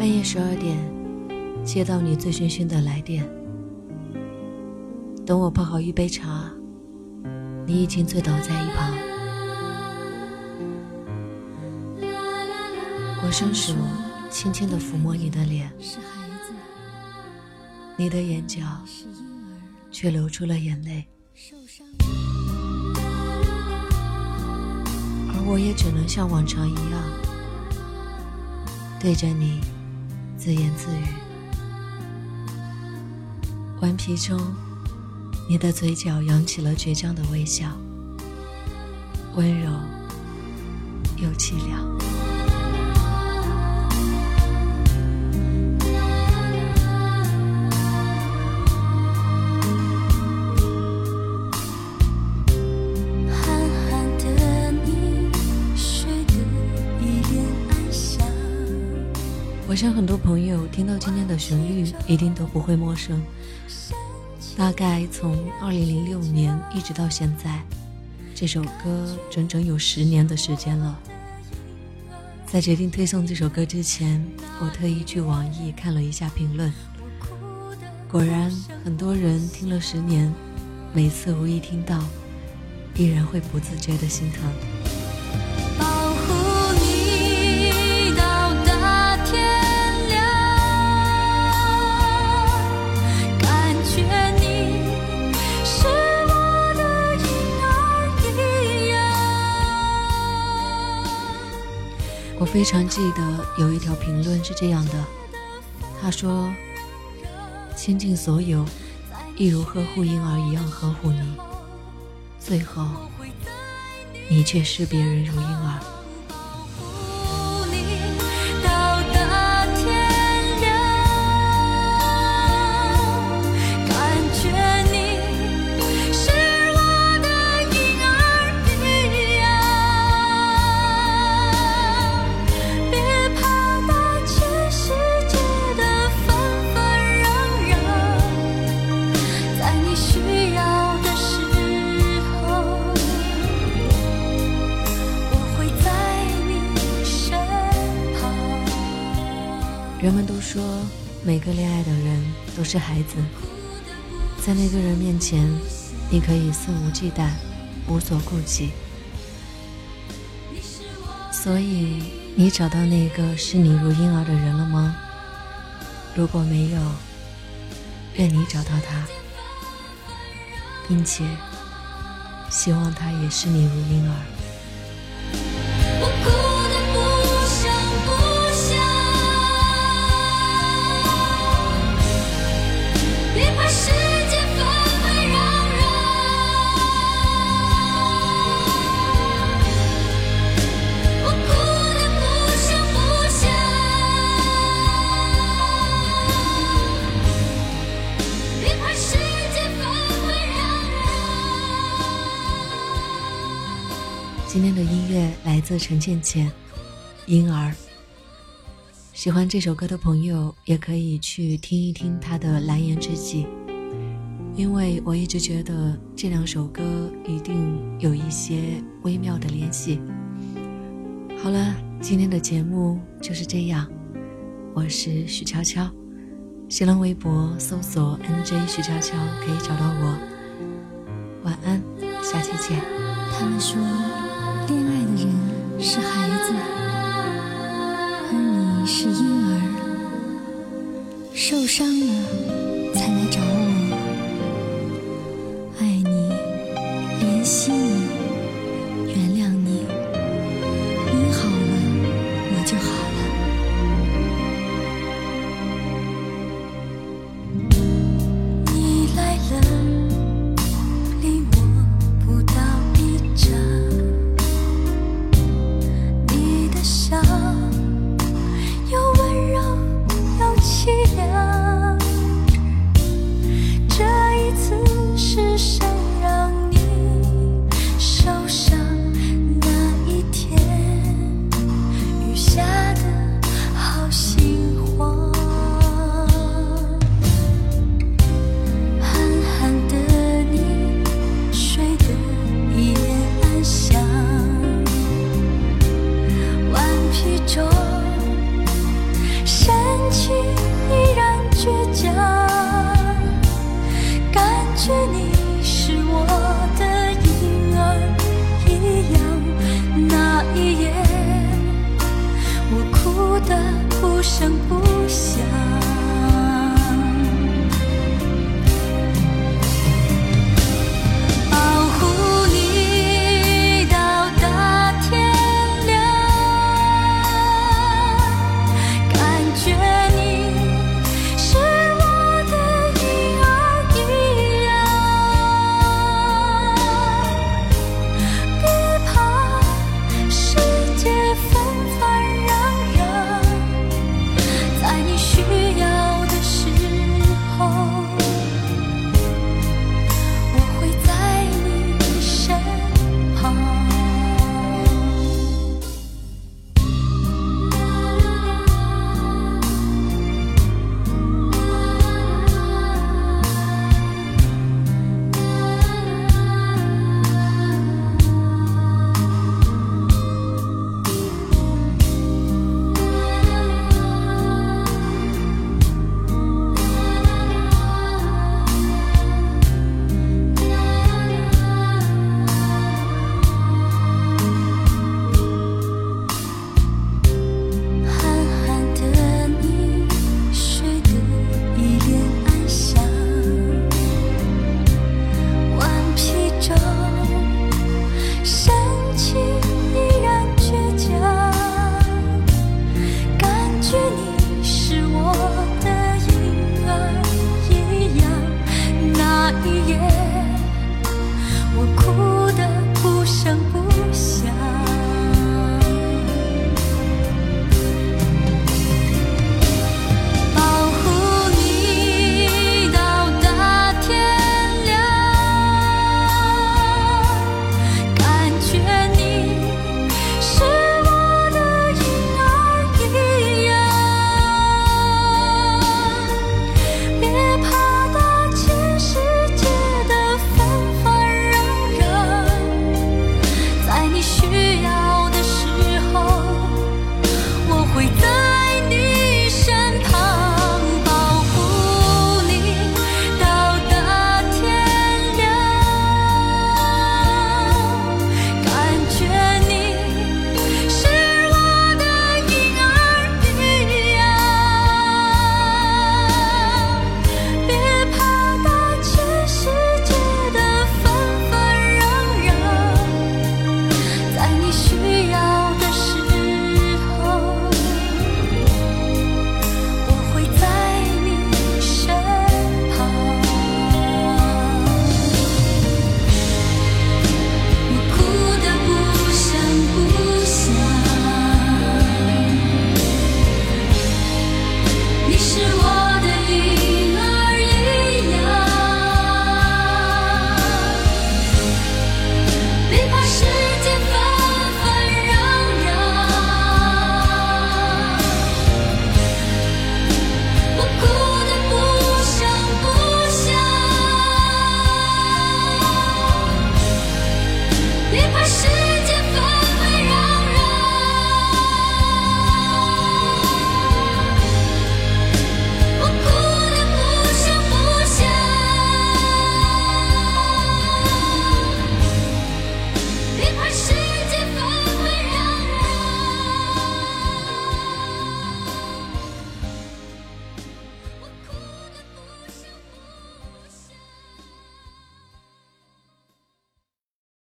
半夜十二点，接到你醉醺醺的来电。等我泡好一杯茶，你已经醉倒在一旁。我伸手轻轻地抚摸你的脸，你的眼角却流出了眼泪，而我也只能像往常一样，对着你自言自语。顽皮中，你的嘴角扬起了倔强的微笑，温柔又凄凉。想很多朋友听到今天的旋律，一定都不会陌生。大概从2006年一直到现在，这首歌整整有十年的时间了。在决定推送这首歌之前，我特意去网易看了一下评论，果然很多人听了十年，每次无意听到，依然会不自觉的心疼。非常记得有一条评论是这样的，他说：“倾尽所有，一如呵护婴儿一样呵护你，最后，你却视别人如婴儿。”人们都说，每个恋爱的人都是孩子，在那个人面前，你可以肆无忌惮，无所顾忌。所以，你找到那个视你如婴儿的人了吗？如果没有，愿你找到他，并且希望他也视你如婴儿。别怕世界纷纷扰扰，我哭得不声不响。别怕世界纷飞攘攘。今天的音乐来自陈倩倩，婴儿。喜欢这首歌的朋友也可以去听一听他的《蓝颜知己》，因为我一直觉得这两首歌一定有一些微妙的联系。好了，今天的节目就是这样，我是许悄悄，新浪微博搜索 “nj 许悄悄”可以找到我。晚安，下期见。他们说。